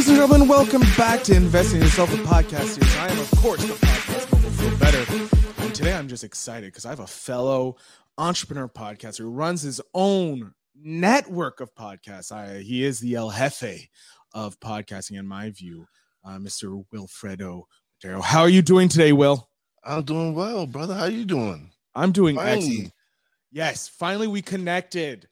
Ladies and gentlemen, welcome back to Investing in Yourself with Podcast Series. I am, of course, the podcast will feel better. And today I'm just excited because I have a fellow entrepreneur podcaster who runs his own network of podcasts. I, he is the El Jefe of podcasting, in my view, uh, Mr. Wilfredo Otero. How are you doing today, Will? I'm doing well, brother. How are you doing? I'm doing Finally. excellent. Yes, finally we connected.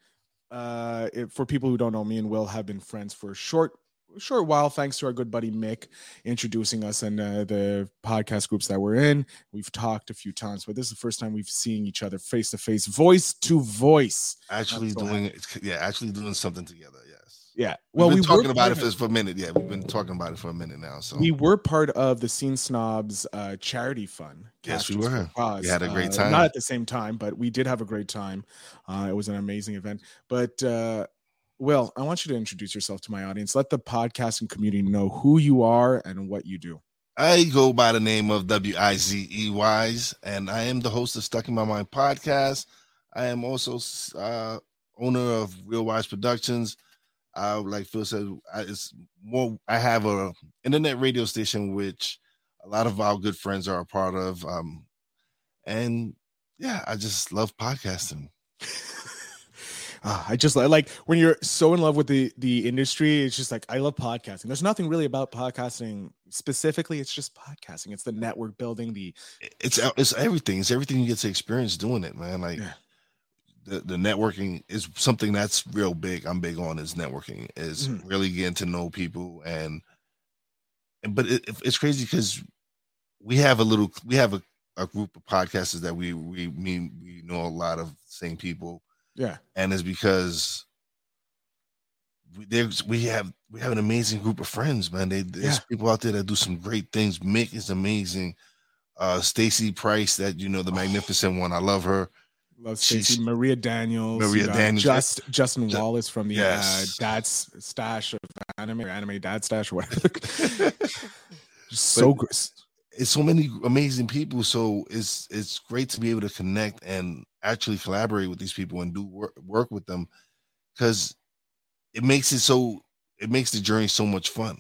Uh, it- for people who don't know, me and Will have been friends for a short, short while, thanks to our good buddy Mick introducing us and uh, the podcast groups that we're in. We've talked a few times, but this is the first time we've seen each other face to face, voice to voice. Actually doing it. Yeah, actually doing something together. Yes. Yeah, Well, we've been we talking about it for, for a minute. Yeah, we've been talking about it for a minute now. So We were part of the Scene Snobs uh, charity fund. Yes, we were. Cause. We had a great Uh, time. Not at the same time, but we did have a great time. Uh, it was an amazing event. But uh, Will, I want you to introduce yourself to my audience. Let the podcasting community know who you are and what you do. I go by the name of W I Z E Wize, and I am the host of Stuck in My Mind podcast. I am also uh, owner of Real Wise Productions. Uh, like Phil said, I, it's more. I have a internet radio station which a lot of our good friends are a part of, um, and yeah, I just love podcasting. Ah, I just like when you're so in love with the the industry. It's just like I love podcasting. There's nothing really about podcasting specifically. It's just podcasting. It's the network building. The It's it's everything. It's everything you get to experience doing it, man. Like Yeah. the, the networking is something that's real big. I'm big on is networking, is Mhm. really getting to know people and and but it, it's crazy because we have a little we have a, a group of podcasters that we we mean we know a lot of same people yeah, and it's because we there's we have we have an amazing group of friends, man. They, there's Yeah. people out there that do some great things. Mick is amazing. Uh Stacy Price, that you know, the magnificent one. I love her. love Stacey Maria Daniels. Maria you got Daniels. Just Justin Ju- Wallace from the Yes. uh, Dad's Stash of Anime or Anime Dad Stash or whatever. So gr- it's so many amazing people. So it's it's great to be able to connect and actually collaborate with these people and do work work with them because it makes it so it makes the journey so much fun.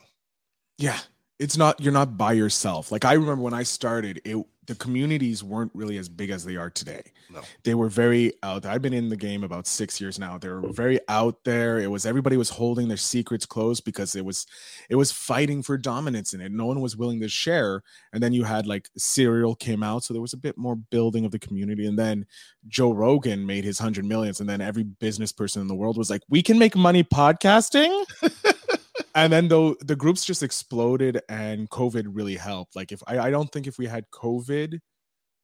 yeah. It's not you're not by yourself. Like I remember when I started, it the communities weren't really as big as they are today. No. They were very out. I've been in the game about six years now. They were very out there. It was everybody was holding their secrets close because it was it was fighting for dominance in it. No one was willing to share. And then you had like Serial came out, so there was a bit more building of the community. And then Joe Rogan made his hundred millions, and then every business person in the world was like, "We can make money podcasting." and then though the groups just exploded and covid really helped like if I, I don't think if we had covid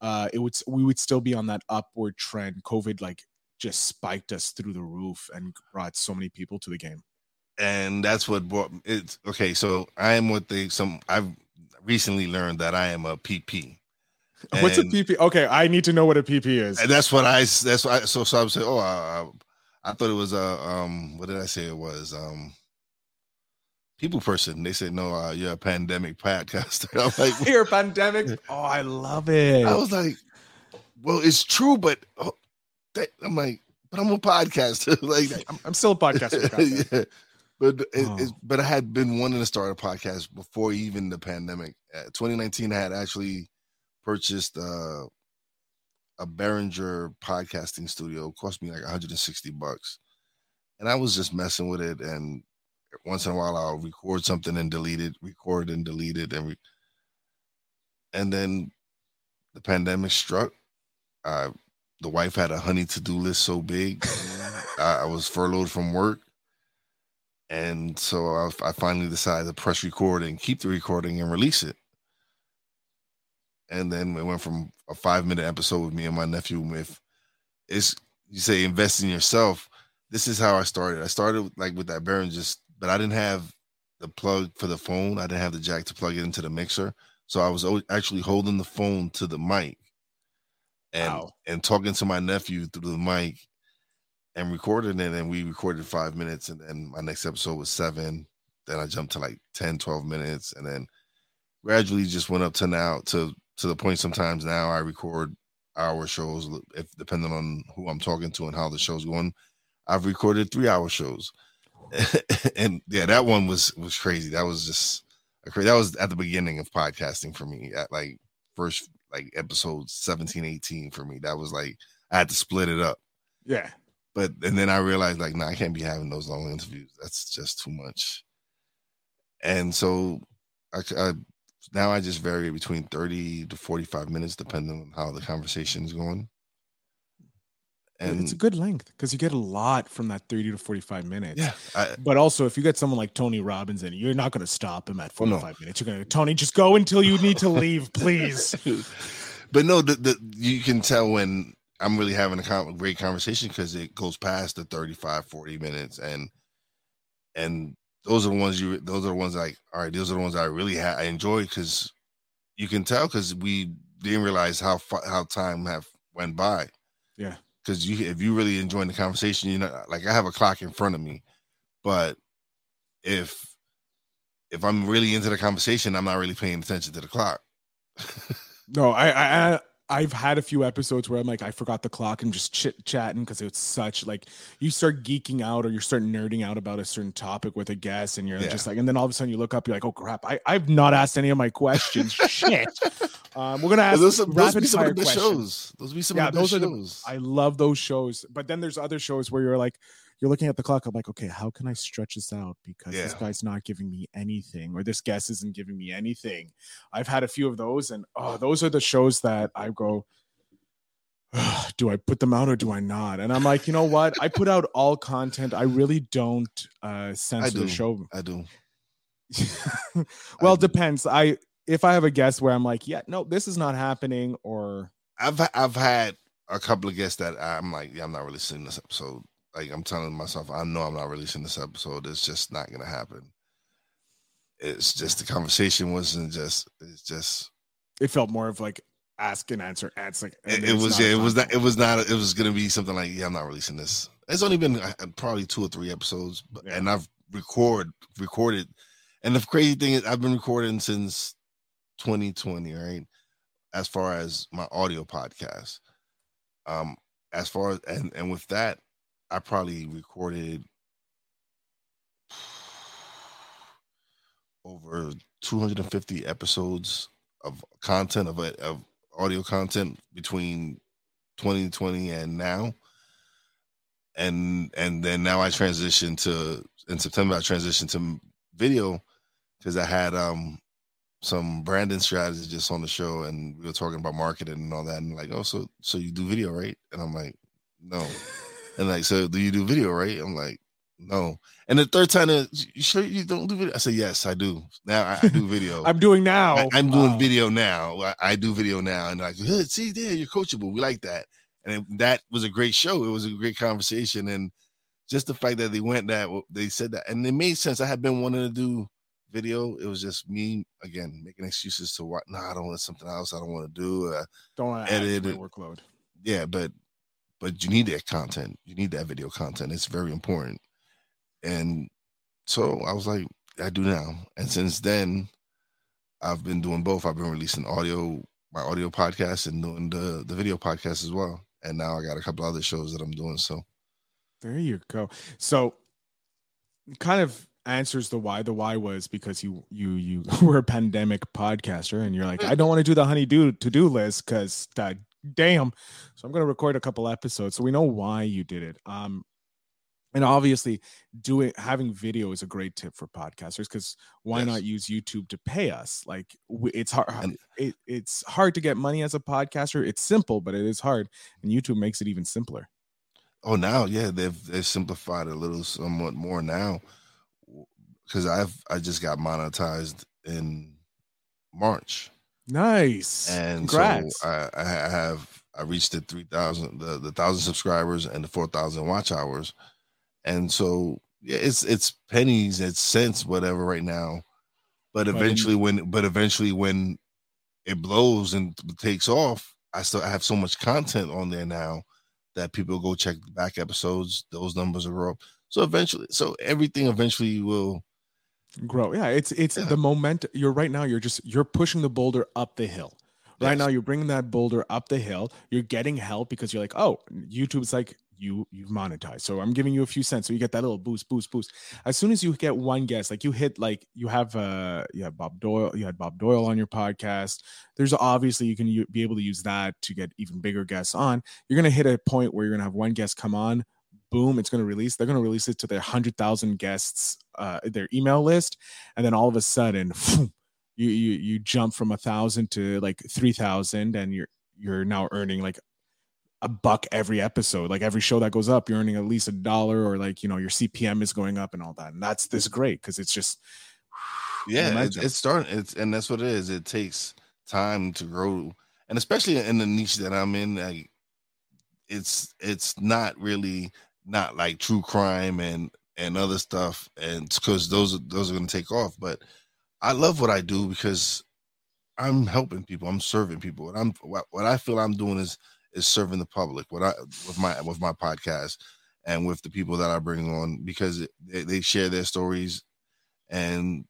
uh it would we would still be on that upward trend covid like just spiked us through the roof and brought so many people to the game and that's what brought it's okay. So I am what they some I've recently learned that I am a PP. what's a pp okay i need to know what a pp is And that's what I that's why so so I would say, oh I, I, I thought it was a um what did I say it was? Um people person. They said no, uh, you're a pandemic podcaster. I'm like "You're a pandemic oh i love it I was like, well, it's true, but oh, that, I'm like, but I'm a podcaster. like I'm, I'm still a podcaster yeah. But it, Oh. it's but I had been wanting to start a podcast before even the pandemic. Uh, 2019, I had actually purchased uh, a Behringer podcasting studio. It cost me like 160 bucks, and I was just messing with it. And once in a while, I'll record something and delete it, record and delete it, and re- and then the pandemic struck. Uh, the wife had a honey to do list so big. I, I was furloughed from work. And so I, I finally decided to press record and keep the recording and release it. And then it went from a five minute episode with me and my nephew with it's you say invest in yourself. This is how I started. I started like with that Baron just but I didn't have the plug for the phone. I didn't have the jack to plug it into the mixer. So I was actually holding the phone to the mic and Wow. and talking to my nephew through the mic and recording it and we recorded five minutes and then my next episode was seven then i jumped to like 10 12 minutes and then gradually just went up to now to to the point sometimes now i record hour shows if depending on who i'm talking to and how the show's going i've recorded three hour shows and yeah, that one was was crazy. That was just crazy. That was at the beginning of podcasting for me. At like first like episode 17, 18 for me. That was like I had to split it up. Yeah. But and then I realized like, no, nah, I can't be having those long interviews. That's just too much. And so I, I now I just vary between 30 to 45 minutes, depending on how the conversation is going. And it's a good length because you get a lot from that 30 to 45 minutes. Yeah. I, but also, if you get someone like Tony Robbins in, you're not going to stop him at 45 no. minutes. You're going to, Tony, just go until you need to leave, please. but no, the, the, you can tell when I'm really having a great conversation because it goes past the 35, 40 minutes. And, and those are the ones you, those are the ones like, all right, those are the ones I really ha- I enjoy because you can tell because we didn't realize how, how time have went by. Yeah because you if you really enjoying the conversation, you know, like I have a clock in front of me, but if if I'm really into the conversation, I'm not really paying attention to the clock. no, I, I I've had a few episodes where I'm like, I forgot the clock and just chit chatting because it's such like you start geeking out or you start nerding out about a certain topic with a guest, and you're yeah. just like, and then all of a sudden you look up, you're like, oh crap, I, I've not asked any of my questions. Shit. Um, we're gonna ask those, some, those rapid fire questions. Shows. Those be some yeah, of the those shows. Are the, I love those shows, but then there's other shows where you're like, you're looking at the clock. I'm like, okay, how can I stretch this out? Because yeah. this guy's not giving me anything, or this guest isn't giving me anything. I've had a few of those, and oh, those are the shows that I go, do I put them out or do I not? And I'm like, you know what? I put out all content. I really don't uh, censor the show. I do. well, I do. depends. I if I have a guest where I'm like, yeah, no, this is not happening, or I've I've had a couple of guests that I'm like, yeah, I'm not releasing this episode. Like I'm telling myself, I know I'm not releasing this episode. It's just not gonna happen. It's just the conversation wasn't just. It's just. It felt more of like ask and answer. Answer. It, it was yeah. It was not. It was not. It was gonna be something like yeah. I'm not releasing this. It's only been uh, probably two or three episodes, but, yeah. and I've record recorded. And the crazy thing is, I've been recording since 2020, right? As far as my audio podcast, um, as far as and and with that, I probably recorded over 250 episodes of content of of audio content between 2020 and now. And and then now i transitioned to in september i transitioned to video because i had um some branding strategists on the show and we were talking about marketing and all that and like oh so so you do video right? And i'm like no and like so do you do video right i'm like no and the third time you sure you don't do video i said yes i do now i, I do video i'm doing now I, am doing wow. video now I, I, do video now and like hey, see there you're coachable we like that and it, that was a great show it was a great conversation and just the fact that they went that they said that and it made sense i had been wanting to do video. It was just me again making excuses to what. No, I don't want something else. I don't want to do. Uh, don't want to edit it. workload. Yeah, but but you need that content. You need that video content. It's very important. And so I was like, I do now. And since then, I've been doing both. I've been releasing audio, my audio podcast, and doing the the video podcast as well. And now I got a couple other shows that I'm doing. So there you go. So kind of answers the why. The why was because you you you were a pandemic podcaster and you're like, hmm. I don't want to do the honey do to do list because that damn. So I'm gonna record a couple episodes. So we know why you did it. Um and obviously doing having video is a great tip for podcasters because why yes. not use youtube to pay us like it's hard it, it's hard to get money as a podcaster it's simple but it is hard and youtube makes it even simpler oh now yeah they've they've simplified a little somewhat more now because I've I just got monetized in March. Nice. And Congrats. so I, I have I reached the three thousand the the thousand subscribers and the four thousand watch hours, and so yeah, it's it's pennies, it's cents, whatever right now. But eventually, when but eventually when it blows and takes off, I still I have so much content on there now that people go check back episodes. Those numbers are up. So eventually, so everything eventually will grow yeah it's it's yeah. the moment you're right now you're just you're pushing the boulder up the hill right yes. now you're bringing that boulder up the hill you're getting help because you're like oh youtube's like you you've monetized. So I'm giving you a few cents. So you get that little boost, boost, boost. As soon as you get one guest, like you hit like you have uh you have Bob Doyle, you had Bob Doyle on your podcast. There's obviously you can u- be able to use that to get even bigger guests on. You're gonna hit a point where you're gonna have one guest come on, boom, it's gonna release. They're gonna release it to their hundred thousand guests, uh, their email list, and then all of a sudden, you you you jump from a thousand to like three thousand, and you're you're now earning like a buck every episode. Like every show that goes up, you're earning at least a dollar, or like you know your CPM is going up and all that. And that's this great because it's just yeah, it's, it's starting. It's and that's what it is. It takes time to grow, and especially in the niche that I'm in, like it's it's not really not like true crime and and other stuff, and because those those are going to take off. But I love what I do because I'm helping people. I'm serving people. And I'm what, I feel I'm doing is is serving the public. What I with my with my podcast and with the people that I bring on because they, they share their stories and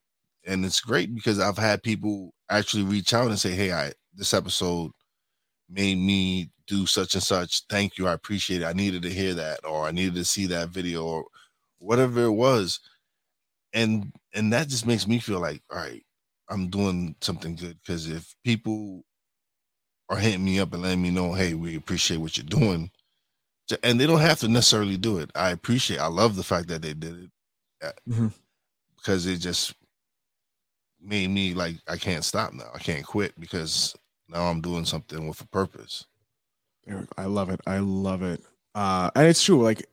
and it's great because I've had people actually reach out and say, "Hey, I this episode made me do such and such. Thank you. I appreciate it. I needed to hear that or I needed to see that video or whatever it was." And and that just makes me feel like, "All right, I'm doing something good because if people are hitting me up and letting me know, hey, we appreciate what you're doing, and they don't have to necessarily do it. I appreciate. I love the fact that they did it uh, mm-hmm. because it just made me like I can't stop now. I can't quit because now I'm doing something with a purpose. I love it. I love it. Uh, and it's true. Like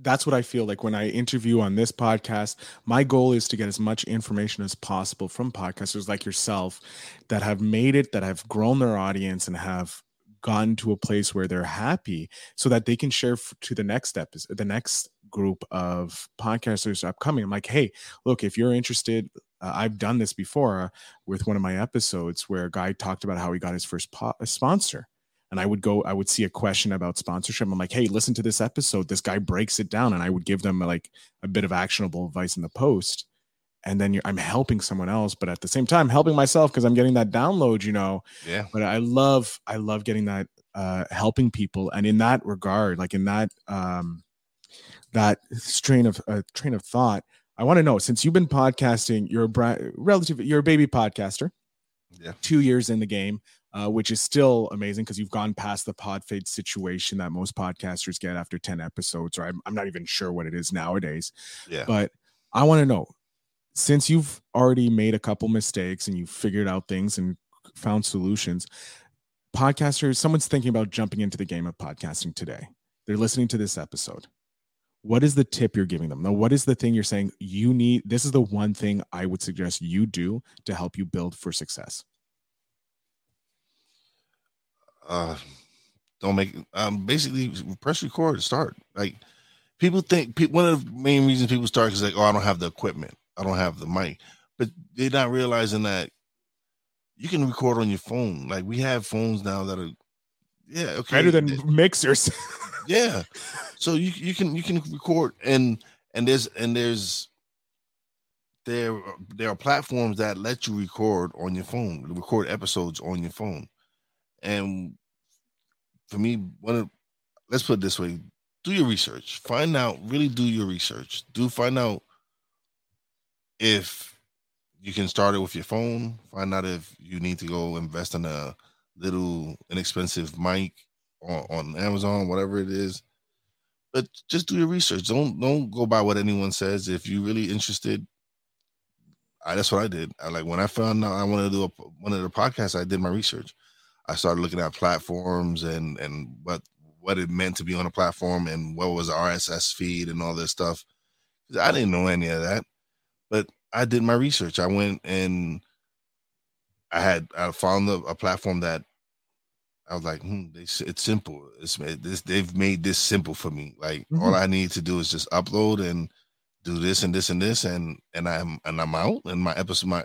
that's what I feel like when I interview on this podcast. My goal is to get as much information as possible from podcasters like yourself that have made it, that have grown their audience, and have gotten to a place where they're happy, so that they can share to the next episode, the next group of podcasters upcoming. I'm like, hey, look, if you're interested, uh, I've done this before with one of my episodes where a guy talked about how he got his first po- sponsor and I would go, I would see a question about sponsorship. I'm like, hey, listen to this episode. This guy breaks it down, and I would give them like a bit of actionable advice in the post. And then I'm helping someone else, but at the same time helping myself because I'm getting that download, you know. Yeah. But I love, I love getting that, uh, helping people, and in that regard, like in that, um, that strain of uh, train of thought, I want to know since you've been podcasting, you're a bra- relative, you're a baby podcaster. Yeah. Two years in the game uh, which is still amazing because you've gone past the pod fade situation that most podcasters get after 10 episodes, or I'm, I'm not even sure what it is nowadays. Yeah. But I want to know since you've already made a couple mistakes and you've figured out things and found solutions, podcasters, someone's thinking about jumping into the game of podcasting today. They're listening to this episode. What is the tip you're giving them? Now, what is the thing you're saying you need? This is the one thing I would suggest you do to help you build for success uh don't make um basically press record start. Like people think one of the main reasons people start is like oh i don't have the equipment. I don't have the mic. But they're not realizing that you can record on your phone. Like we have phones now that are yeah okay. Better than mixers. Yeah. So you you can you can record and and there's and there's there there are platforms that let you record on your phone record episodes on your phone and for me, one of let's put it this way: do your research. Find out, really do your research. Do find out if you can start it with your phone. Find out if you need to go invest in a little inexpensive mic on, on Amazon, whatever it is. But just do your research. Don't don't go by what anyone says. If you're really interested, I, that's what I did. I like when I found out I wanted to do a, one of the podcasts. I did my research. I started looking at platforms and and what what it meant to be on a platform and what was RSS feed and all this stuff. I didn't know any of that, but I did my research. I went and I had I found a, a platform that I was like, hmm, they, it's simple. It's this they've made this simple for me. Like mm-hmm. all I need to do is just upload and do this and this and this and and I'm and I'm out and my episode my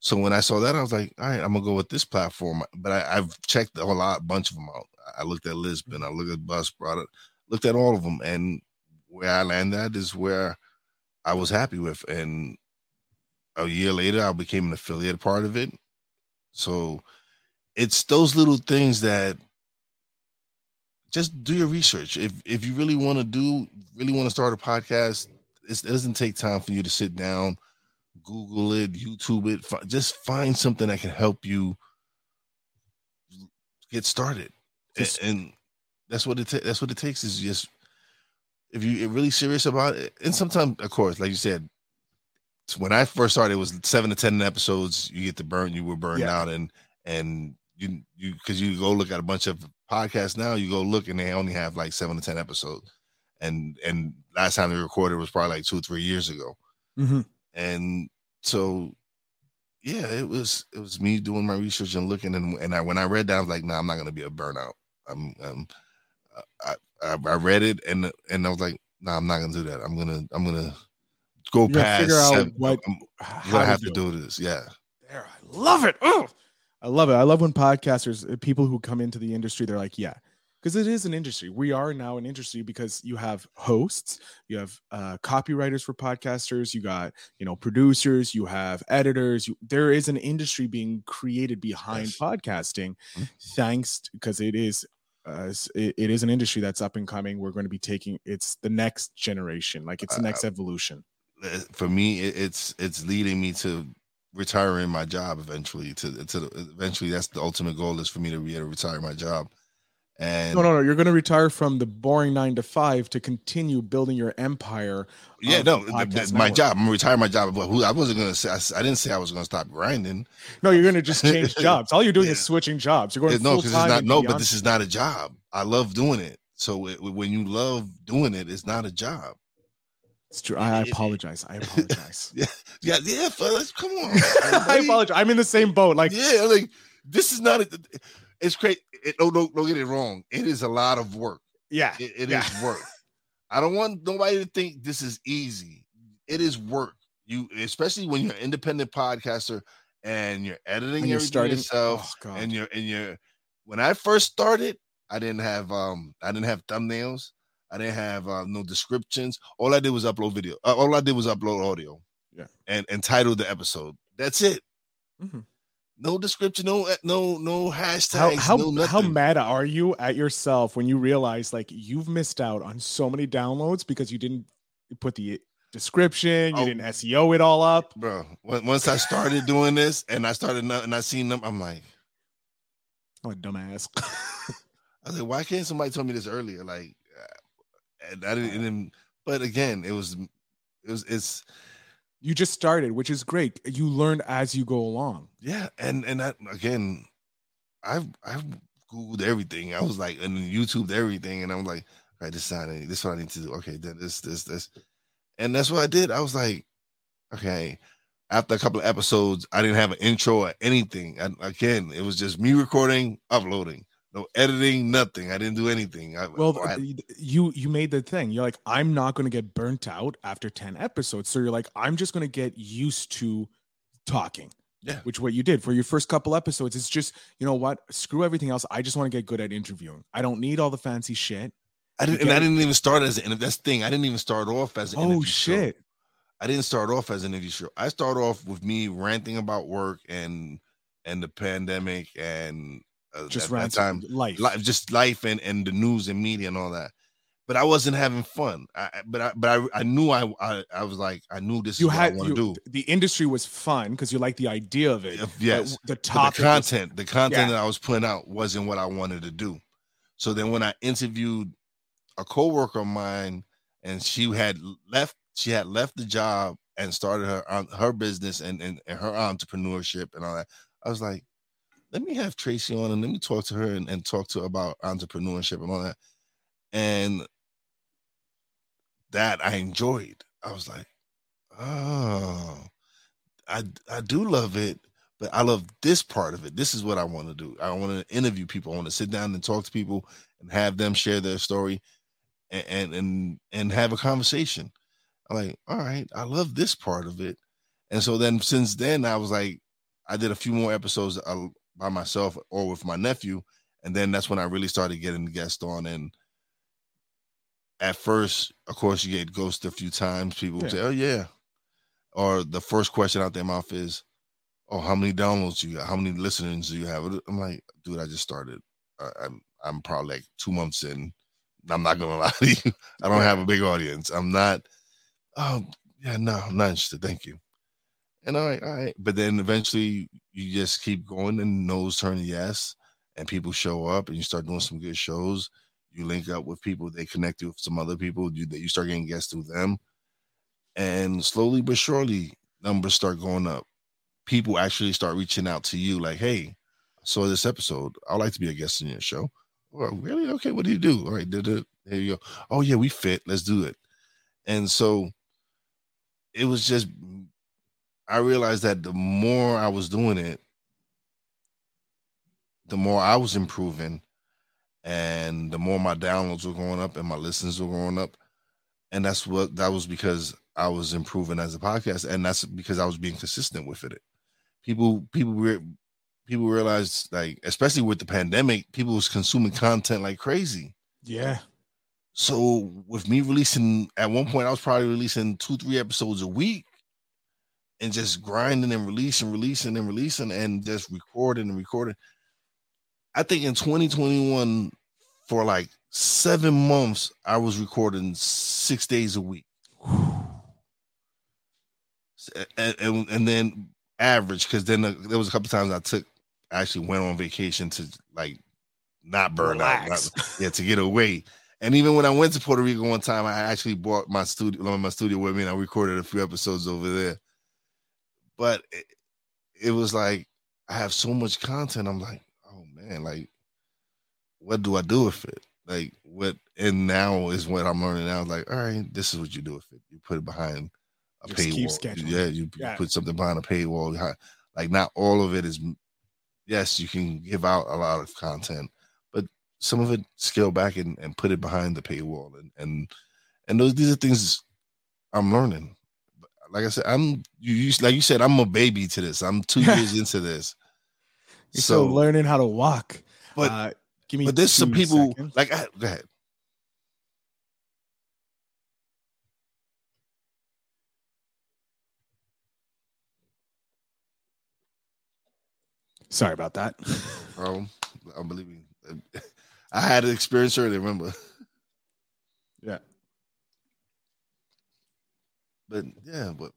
so when I saw that, I was like, all right, I'm gonna go with this platform. But I, have checked a lot, bunch of them out. I looked at Libsyn, I looked at Bus Buzzsprout, looked at all of them, and where I landed is where I was happy with. And a year later, I became an affiliate part of it. So it's those little things that just do your research. If if you really want to do, really want to start a podcast, it doesn't take time for you to sit down, Google it, YouTube it. F- just find something that can help you get started, and, and, that's what it ta- that's what it takes. Is just if you are really serious about it, and sometimes, of course, like you said, when I first started, it was seven to ten episodes. You get to burn, you were burned yeah. out, and and you you because you go look at a bunch of podcasts now, you go look and they only have like seven to ten episodes, and and last time they recorded was probably like two three years ago, mm-hmm. And so yeah, it was it was me doing my research and looking and and I when I read that I was like, nah, I'm not gonna be a burnout. I'm, I'm I, I I read it and and I was like, nah, I'm not gonna do that. I'm gonna I'm gonna go past. Figure out seven, what I'm, i have to do, do this. Yeah. There, I love it. Oh, I love it. I love when podcasters, uh, people who come into the industry, they're like, yeah, because it is an industry. We are now an industry because you have hosts, you have uh, copywriters for podcasters, you got you know producers, you have editors. You, there is an industry being created behind yes. podcasting, mm-hmm. thanks because it is uh, it, it is an industry that's up and coming. We're going to be taking it's the next generation, like it's the next uh, evolution. For me, it's it's leading me to retiring my job eventually. To to eventually, that's the ultimate goal is for me to be able to retire my job. And no, no, no. You're going to retire from the boring nine to five to continue building your empire. Yeah, no, that's my job. I'm retiring my job. But I wasn't going to say. I, I, didn't say I was going to stop grinding. No, you're going to just change jobs. All you're doing yeah. is switching jobs. You're going no, because it's not. No, but this is not a job. I love doing it. So it, when you love doing it, it's not a job. It's true. I, I apologize. I apologize. yeah, yeah, yeah, fellas. Come on. I apologize. I'm in the same boat. Like, yeah, like this is not. A, it's great. It, don't, don't don't get it wrong. It is a lot of work. Yeah, it, it yeah. is work. I don't want nobody to think this is easy. It is work. You, especially when you're an independent podcaster and you're editing you're everything starting, yourself, oh, and you're and you're. When I first started, I didn't have um I didn't have thumbnails. I didn't have uh, no descriptions. All I did was upload video. Uh, all I did was upload audio. Yeah. And and title the episode. That's it. Mm-hmm. No description, no uh, no no hashtags. How how, no how mad are you at yourself when you realize like you've missed out on so many downloads because you didn't put the description, you oh, didn't SEO it all up, bro. Once I started doing this and I started and I seen them, I'm like, I'm a dumbass. I was like, why can't somebody tell me this earlier? Like, and I didn't, and but again, it was, it was, it's. You just started, which is great. You learn as you go along. Yeah, and and that again, I've I've googled everything. I was like, and YouTube everything, and I'm like, all right, this is this is what I need to do. Okay, then this this this, and that's what I did. I was like, okay. After a couple of episodes, I didn't have an intro or anything. And again, it was just me recording, uploading no editing, nothing. I didn't do anything. I, well, I, you you made the thing. You're like, I'm not going to get burnt out after ten episodes. So you're like, I'm just going to get used to talking. Yeah. Which what you did for your first couple episodes. It's just you know what? Screw everything else. I just want to get good at interviewing. I don't need all the fancy shit. I didn't, and I didn't even start as an. That's the thing. I didn't even start off as an. Oh shit! Show. I didn't start off as an interview show. I start off with me ranting about work and and the pandemic and uh, just at that time life life just life and and the news and media and all that but I wasn't having fun. I, but I, but I, I knew I, I, I was like, I knew this you is had, what I want to do. The industry was fun because you like the idea of it. Yes, the top content, the content yeah. that I was putting out wasn't what I wanted to do. So then when I interviewed a coworker of mine, and she had left, she had left the job and started her her business and, and, and her entrepreneurship and all that. I was like, let me have Tracy on and let me talk to her and, and talk to her about entrepreneurship and all that. And that I enjoyed. I was like, oh, I I do love it, but I love this part of it. This is what I want to do. I want to interview people. I want to sit down and talk to people and have them share their story and and and, and have a conversation. I'm like, all right, I love this part of it. And so then since then I was like, I did a few more episodes by myself or with my nephew. And then that's when I really started getting guests on. And at first, of course, you get ghosted a few times. People yeah. say, Oh, yeah. Or the first question out their mouth is, Oh, how many downloads do you got? How many listeners do you have? I'm like, dude, I just started. I, am I'm probably like two months in. I'm not gonna lie to you. I don't have a big audience. I'm not. Oh yeah, no, I'm not interested. Thank you. And all right, all right. But then eventually you just keep going and nose turn yes, and people show up and you start doing some good shows. You link up with people, they connect you with some other people, you you start getting guests through them. And slowly but surely, numbers start going up. People actually start reaching out to you, like, hey, saw this episode. I'd like to be a guest in your show. Well, really? Okay, what do you do? All right, did it. There you go. Oh, yeah, we fit. Let's do it. And so it was just I realized that the more I was doing it, the more I was improving, and the more my downloads were going up and my listens were going up. And that's what that was because I was improving as a podcast, and that's because I was being consistent with it. People, people were people realized like, especially with the pandemic, people was consuming content like crazy. Yeah. So with me releasing at one point, I was probably releasing two, three episodes a week and just grinding and releasing, releasing and releasing and just recording and recording. I think in 2021, for like seven months, I was recording six days a week. And, and, and then average, because then there was a couple times I took, I actually went on vacation to like not burn Relax. out, not, yeah, to get away. And even when I went to Puerto Rico one time, I actually brought my studio, my studio with me, and I recorded a few episodes over there. But it, it was like I have so much content. I'm like, oh man, like, what do I do with it? Like, what? And now is what I'm learning now. Like, all right, this is what you do with it. You put it behind a Just paywall. Yeah, you, yeah. put something behind a paywall. Like, not all of it is. Yes, you can give out a lot of content, but some of it scale back and, and put it behind the paywall. And and and those these are things I'm learning like I said, I'm you, like you said, I'm a baby to this. I'm two years into this. You're so learning how to walk. But uh, give me. But there's some people seconds. like I, go ahead. Sorry about that. Bro, I'm believing. I had an experience earlier. Remember? But yeah, but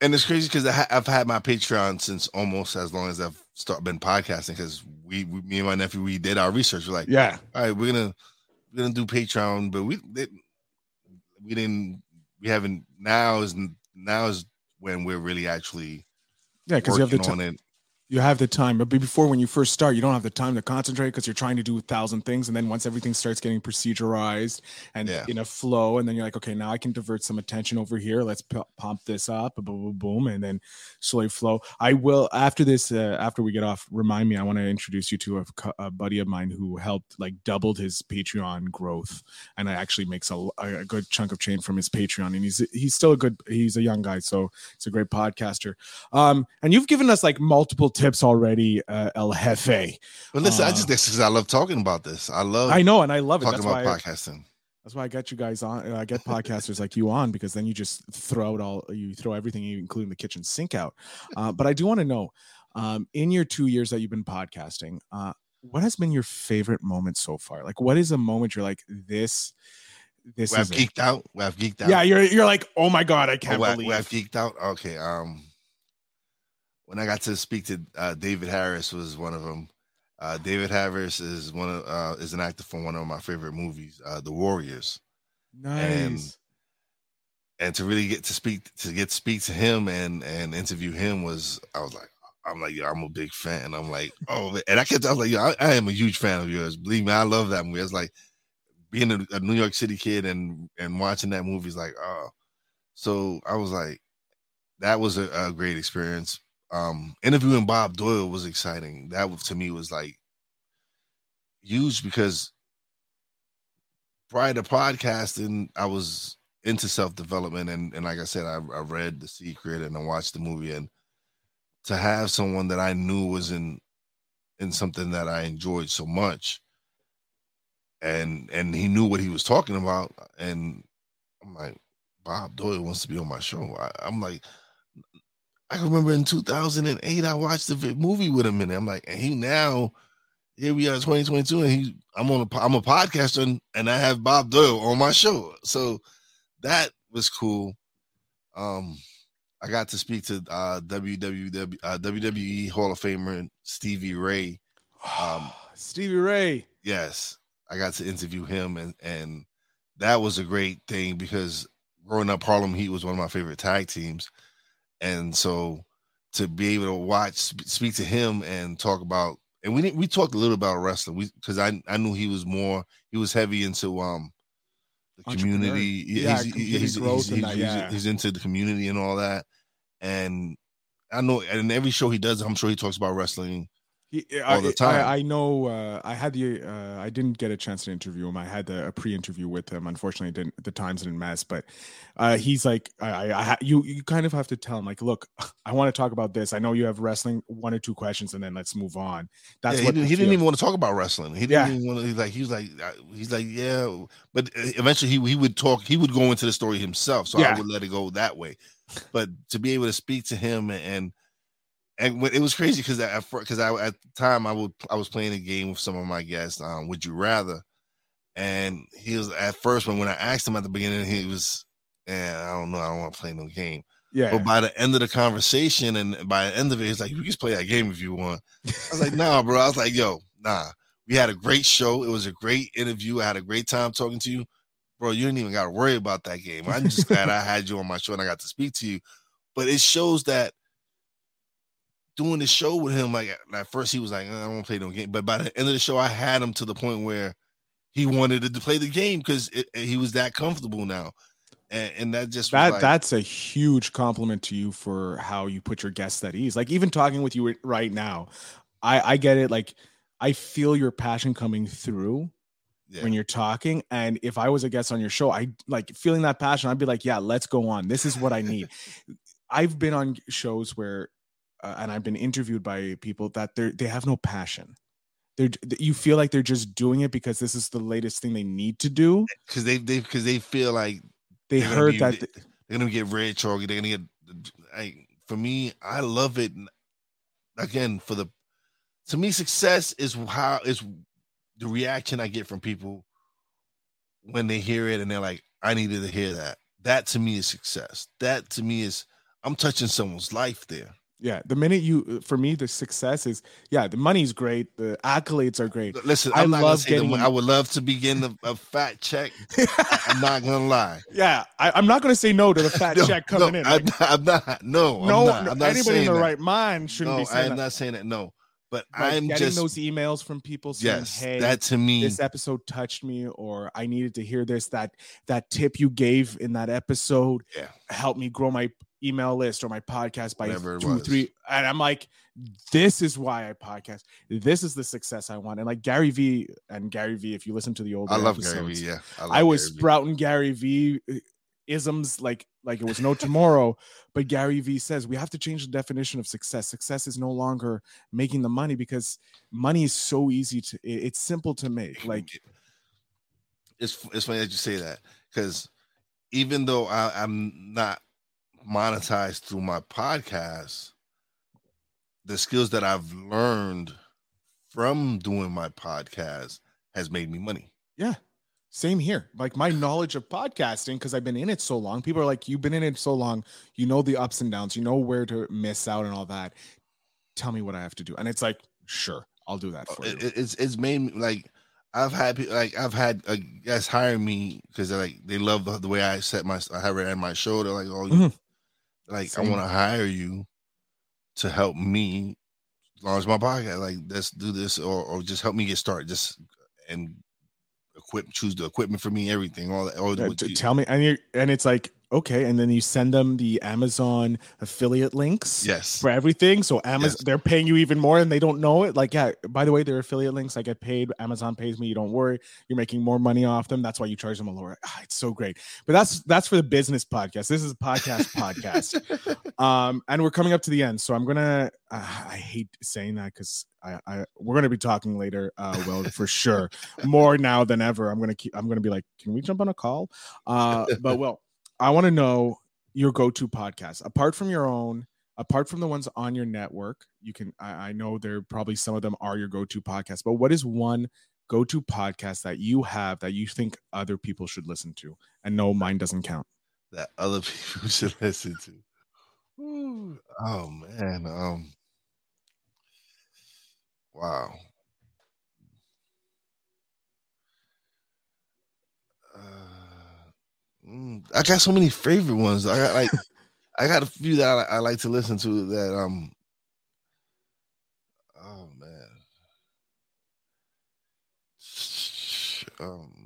and it's crazy because I've had my Patreon since almost as long as I've start been podcasting. Because we, we, me and my nephew, we did our research. We're like, yeah, all right, we're gonna we're gonna do Patreon, but we didn't, we didn't, we haven't. Now is now is when we're really actually yeah, because you have the time you have the time but before when you first start you don't have the time to concentrate because you're trying to do a thousand things and then once everything starts getting procedurized and yeah. in a flow and then you're like okay now i can divert some attention over here. Let's p- pump this up boom, boom boom and then slowly flow. I will after this uh, after we get off remind me i want to introduce you to a, a, buddy of mine who helped like doubled his patreon growth and it actually makes a, a good chunk of change from his patreon and he's he's still a good he's a young guy so it's a great podcaster. Um and you've given us like multiple tips tips already, uh, El Jefe. But listen, uh, I just this because I love talking about this. I love. I know, and I love it. Talking that's about podcasting. I, that's why I get you guys on. I get podcasters like you on because then you just throw it all. You throw everything, including the kitchen sink, out. Uh, but I do want to know, um, in your two years that you've been podcasting, uh, what has been your favorite moment so far? Like, what is a moment you're like this? This we have geeked it. out. We have geeked out. Yeah, you're you're like, oh my god, I can't oh, believe. We have geeked out. Okay, um, when I got to speak to uh, David Harris was one of them. Uh, David Harris is one of uh, is an actor from one of my favorite movies, uh, The Warriors. Nice. And, and to really get to speak to get to speak to him and and interview him was I was like I'm like yeah I'm a big fan And I'm like oh and I kept I was like yo I, I am a huge fan of yours believe me I love that movie it's like being a, a, New York City kid and and watching that movie is like oh so I was like that was a, a great experience um, interviewing Bob Doyle was exciting. That to me was like huge because prior to podcasting, I was into self development, and and like I said, I, I read The Secret and I watched the movie, and to have someone that I knew was in in something that I enjoyed so much, and and he knew what he was talking about, and I'm like, Bob Doyle wants to be on my show. I, I'm like, I remember in 2008, I watched the movie with him in it. I'm like, and he now here we are 2022 and he I'm on a I'm a podcaster and, and I have Bob Doyle on my show. So that was cool. Um I got to speak to uh WWW uh, WWE Hall of Famer Stevie Ray. Um Stevie Ray. Yes. I got to interview him and and that was a great thing because growing up Harlem Heat was one of my favorite tag teams. And so to be able to watch speak to him and talk about and we didn't, we talked a little about wrestling. We because I I knew he was more he was heavy into um the community. Yeah, he's, he's, he's, that, yeah. he's, into the community and all that. And I know, and every show he does, I'm sure he talks about wrestling he, all the time. I, I know. Uh, I had the. Uh, I didn't get a chance to interview him. I had the, a pre-interview with him. Unfortunately, didn't the times didn't mess. But uh, he's like, I, I, I, you, you kind of have to tell him, like, look, I want to talk about this. I know you have wrestling, one or two questions, and then let's move on. That's yeah, what he, didn't, he didn't, even want to talk about wrestling. He didn't yeah. even want to. He's like, he was like, uh, he's like, yeah. But uh, eventually, he he would talk. He would go into the story himself. So yeah. I would let it go that way. But to be able to speak to him and and when, it was crazy because at because I, at the time I would I was playing a game with some of my guests. Um, would you rather? And he was at first when when I asked him at the beginning, he was, and I don't know, I don't want to play no game. Yeah. But by the end of the conversation and by the end of it, he's like, "You can just play that game if you want." I was like, "Nah, bro." I was like, "Yo, nah." We had a great show. It was a great interview. I had a great time talking to you, bro. You didn't even got to worry about that game. I'm just glad I had you on my show and I got to speak to you. But it shows that doing the show with him, like at first he was like, uh, I don't want to play no game. But by the end of the show, I had him to the point where he wanted to play the game because he was that comfortable now. And, and that just that like, that's a huge compliment to you for how you put your guests at ease. Like even talking with you right now, I I get it. Like I feel your passion coming through yeah. when you're talking. And if I was a guest on your show, I like feeling that passion. I'd be like, yeah, let's go on. This is what I need. I've been on shows where uh, and I've been interviewed by people that they they have no passion. They're you feel like they're just doing it because this is the latest thing they need to do because they they because they feel like they heard be, that they're gonna get rich or they're gonna get. Like, for me, I love it. Again, for the to me, success is how is the reaction I get from people when they hear it and they're like, I needed to hear that. That to me is success. That to me is I'm touching someone's life there. Yeah, the minute you, uh, for me, the success is yeah, the money's great, the accolades are great. Listen, I'm I love getting. The, I would love to begin a, a fat check. I'm not gonna lie. Yeah, I, am not gonna say no to the fat no, check coming no, in. Like, I'm, not, No, no, I'm not, I'm not anybody in the that. right mind shouldn't no, be saying that. I'm that. not saying that. No, but, but I'm getting just those emails from people saying, yes, "Hey, that to me, this episode touched me," or "I needed to hear this." That that tip you gave in that episode yeah. helped me grow my email list or my podcast by two, three. And I'm like, this is why I podcast. This is the success I want. And like Gary V and Gary V, if you listen to the old, I love episodes, Gary V. Yeah, I, I was Gary sprouting v. Gary V uh, isms like like it was no tomorrow. but Gary V says we have to change the definition of success. Success is no longer making the money because money is so easy to. It's simple to make. Like it's it's funny that you say that because even though I, I'm not monetize through my podcast, the skills that I've learned from doing my podcast has made me money. Yeah. Same here. Like my knowledge of podcasting, because I've been in it so long. People are like, You've been in it so long, you know the ups and downs, you know where to miss out and all that. Tell me what I have to do. And it's like, sure, I'll do that for it, you. It's it's made me like I've had like I've had guys hire me because like they love the, the, way I set my I have it at my show. They're like, oh, mm-hmm. Like Same. I want to hire you to help me launch my podcast. Like let's do this, or or just help me get started. Just and equip, choose the equipment for me, everything, all that. All yeah, tell me, and you and it's like okay and then you send them the amazon affiliate links yes. for everything. So amazon yes. they're paying you even more and they don't know it. Like yeah by the way they're affiliate links i get paid amazon pays me you don't worry. You're making more money off them. That's why you charge them a lower ah, it's so great. But that's that's for the business podcast. This is a podcast podcast. Um and we're coming up to the end. So i'm gonna uh, i hate saying that because I, I, we're gonna be talking later, uh, well, for sure, more now than ever. I'm gonna keep. I'm gonna be like, can we jump on a call? Uh, but well, I want to know your go-to podcast apart from your own. apart from the ones on your network, you can. I, I know there probably some of them are your go-to podcasts, but what is one go-to podcast that you have that you think other people should listen to? And no, mine doesn't count. That other people should listen to. Ooh, oh man, um, wow. Uh, I got so many favorite ones. I got like I got a few that I, I, like to listen to that um oh man. Um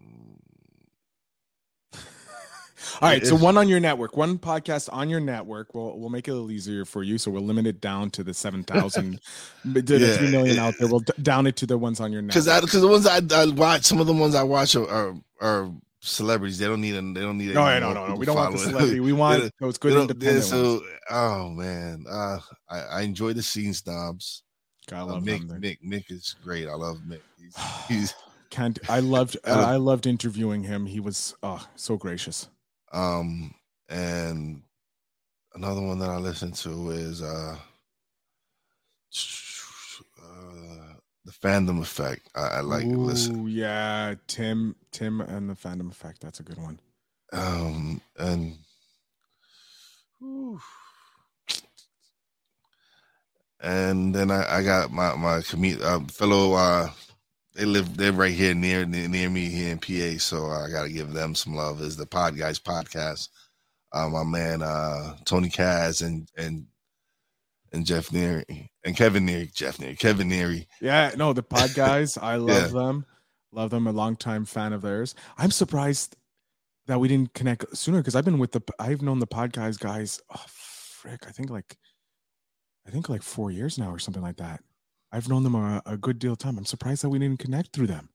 all right, so one on your network, one podcast on your network. We'll we'll make it a little easier for you. So we'll limit it down to the seven thousand, to the yeah, three million out there. We'll down it to the ones on your network. Because because the ones I, I, watch, some of the ones I watch are are, are celebrities. They don't need them. They don't need. No, no, no, no. We don't want the celebrity. We want those good independent so, ones. Oh man, uh, I, I enjoy the scene snobs. God, I uh, love uh, Mick. Them, Mick. Mick is great. I love Mick. He's, he's can't. I loved. Uh, I loved interviewing him. He was oh, so gracious. Um, and another one that I listen to is uh, uh the fandom effect. I, I like Ooh, listen. Yeah, Tim, Tim, and the fandom effect. That's a good one. Um, and and then I, I got my my commu- uh, fellow. Uh, they live they're right here near near me here in PA, so I got to give them some love. Is the Pod Guys podcast? uh, my man uh, Tony Kaz and and and Jeff Neary and Kevin Neary, Jeff Neary, Kevin Neary. Yeah, no, the pod guys, I love yeah. them. Love them. A long time fan of theirs. I'm surprised that we didn't connect sooner because I've been with the I've known the pod guys guys. Oh frick, I think like I think like four years now or something like that. I've known them a, a good deal of time. I'm surprised that we didn't connect through them.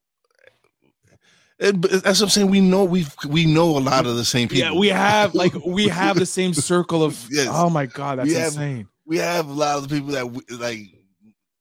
It, that's what I'm saying. We know we we know a lot of the same people. Yeah, we have like we have the same circle of. yes. Oh my god, that's we insane. We have a lot of people that we, like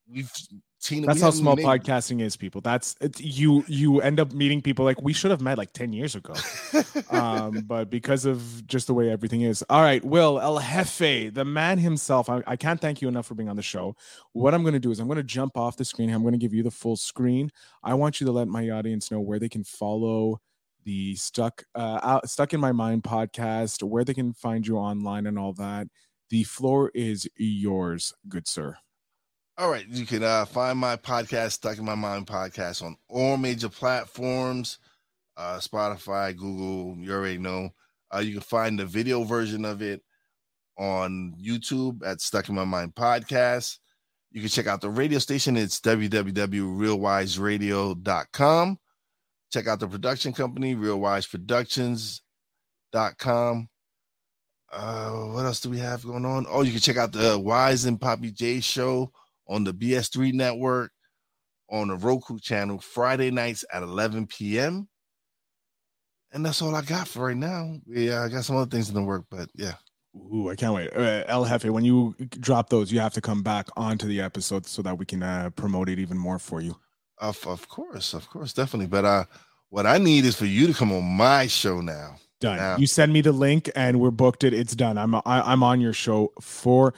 we've seen. That's how small made... podcasting is, people. That's you. You end up meeting people like we should have met like ten years ago, um, but because of just the way everything is. All right, Will El Jefe, the man himself. I, I can't thank you enough for being on the show. What I'm going to do is I'm going to jump off the screen. I'm going to give you the full screen. I want you to let my audience know where they can follow the stuck uh out, stuck in my mind podcast where they can find you online and all that the floor is yours good sir all right, you can uh, find my podcast, Stuck in My Mind podcast, on all major platforms, uh, Spotify, Google. You already know. Uh, you can find the video version of it on YouTube at Stuck in My Mind podcast. You can check out the radio station. It's www.realwiseradio.com. Check out the production company, realwiseproductions.com. Uh, what else do we have going on? Oh, you can check out the Wize and Poppy J show on the BS3 network on the Roku channel Friday nights at 11 p.m. And that's all I got for right now. Yeah, I got some other things in the work, but yeah. Ooh, I can't wait. Uh, El Jefe, when you drop those, you have to come back onto the episode so that we can uh, promote it even more for you. Of, of course, of course, definitely. But uh, what I need is for you to come on my show now. Done. Now. You send me the link and we're booked it. It's done. I'm I, am i am on your show for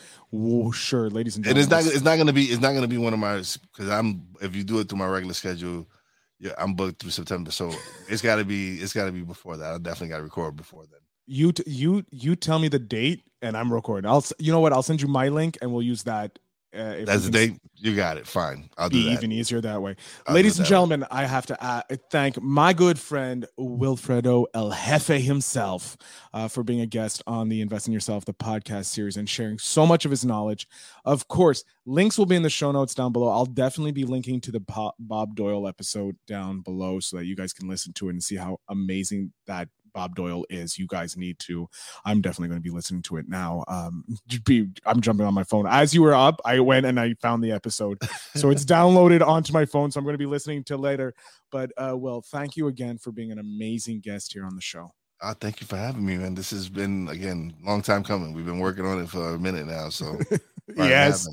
sure, ladies and gentlemen. And it's not it's not gonna be it's not gonna be one of my because I'm if you do it through my regular schedule, yeah, I'm booked through September. So it's gotta be it's gotta be before that. I definitely gotta record before then. You t- you you tell me the date and I'm recording. I'll you know what? I'll send you my link and we'll use that uh, That's the date. You got it. Fine. I'll be even easier that way. I'll Ladies and gentlemen, way. I have to uh, thank my good friend Wilfredo El Jefe himself uh, for being a guest on the Invest in Yourself, the podcast series, and sharing so much of his knowledge. Of course, links will be in the show notes down below. I'll definitely be linking to the Bob Doyle episode down below so that you guys can listen to it and see how amazing that Bob Doyle is. You guys need to. I'm definitely going to be listening to it now. Um, be, I'm jumping on my phone as you were up. I went and I found the episode, so it's downloaded onto my phone. So I'm going to be listening to later. But uh, well, thank you again for being an amazing guest here on the show. Uh, thank you for having me, man. This has been again long time coming. We've been working on it for a minute now. So yes.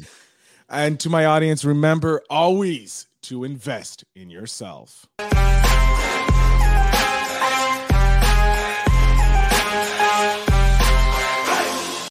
And to my audience, remember always to invest in yourself.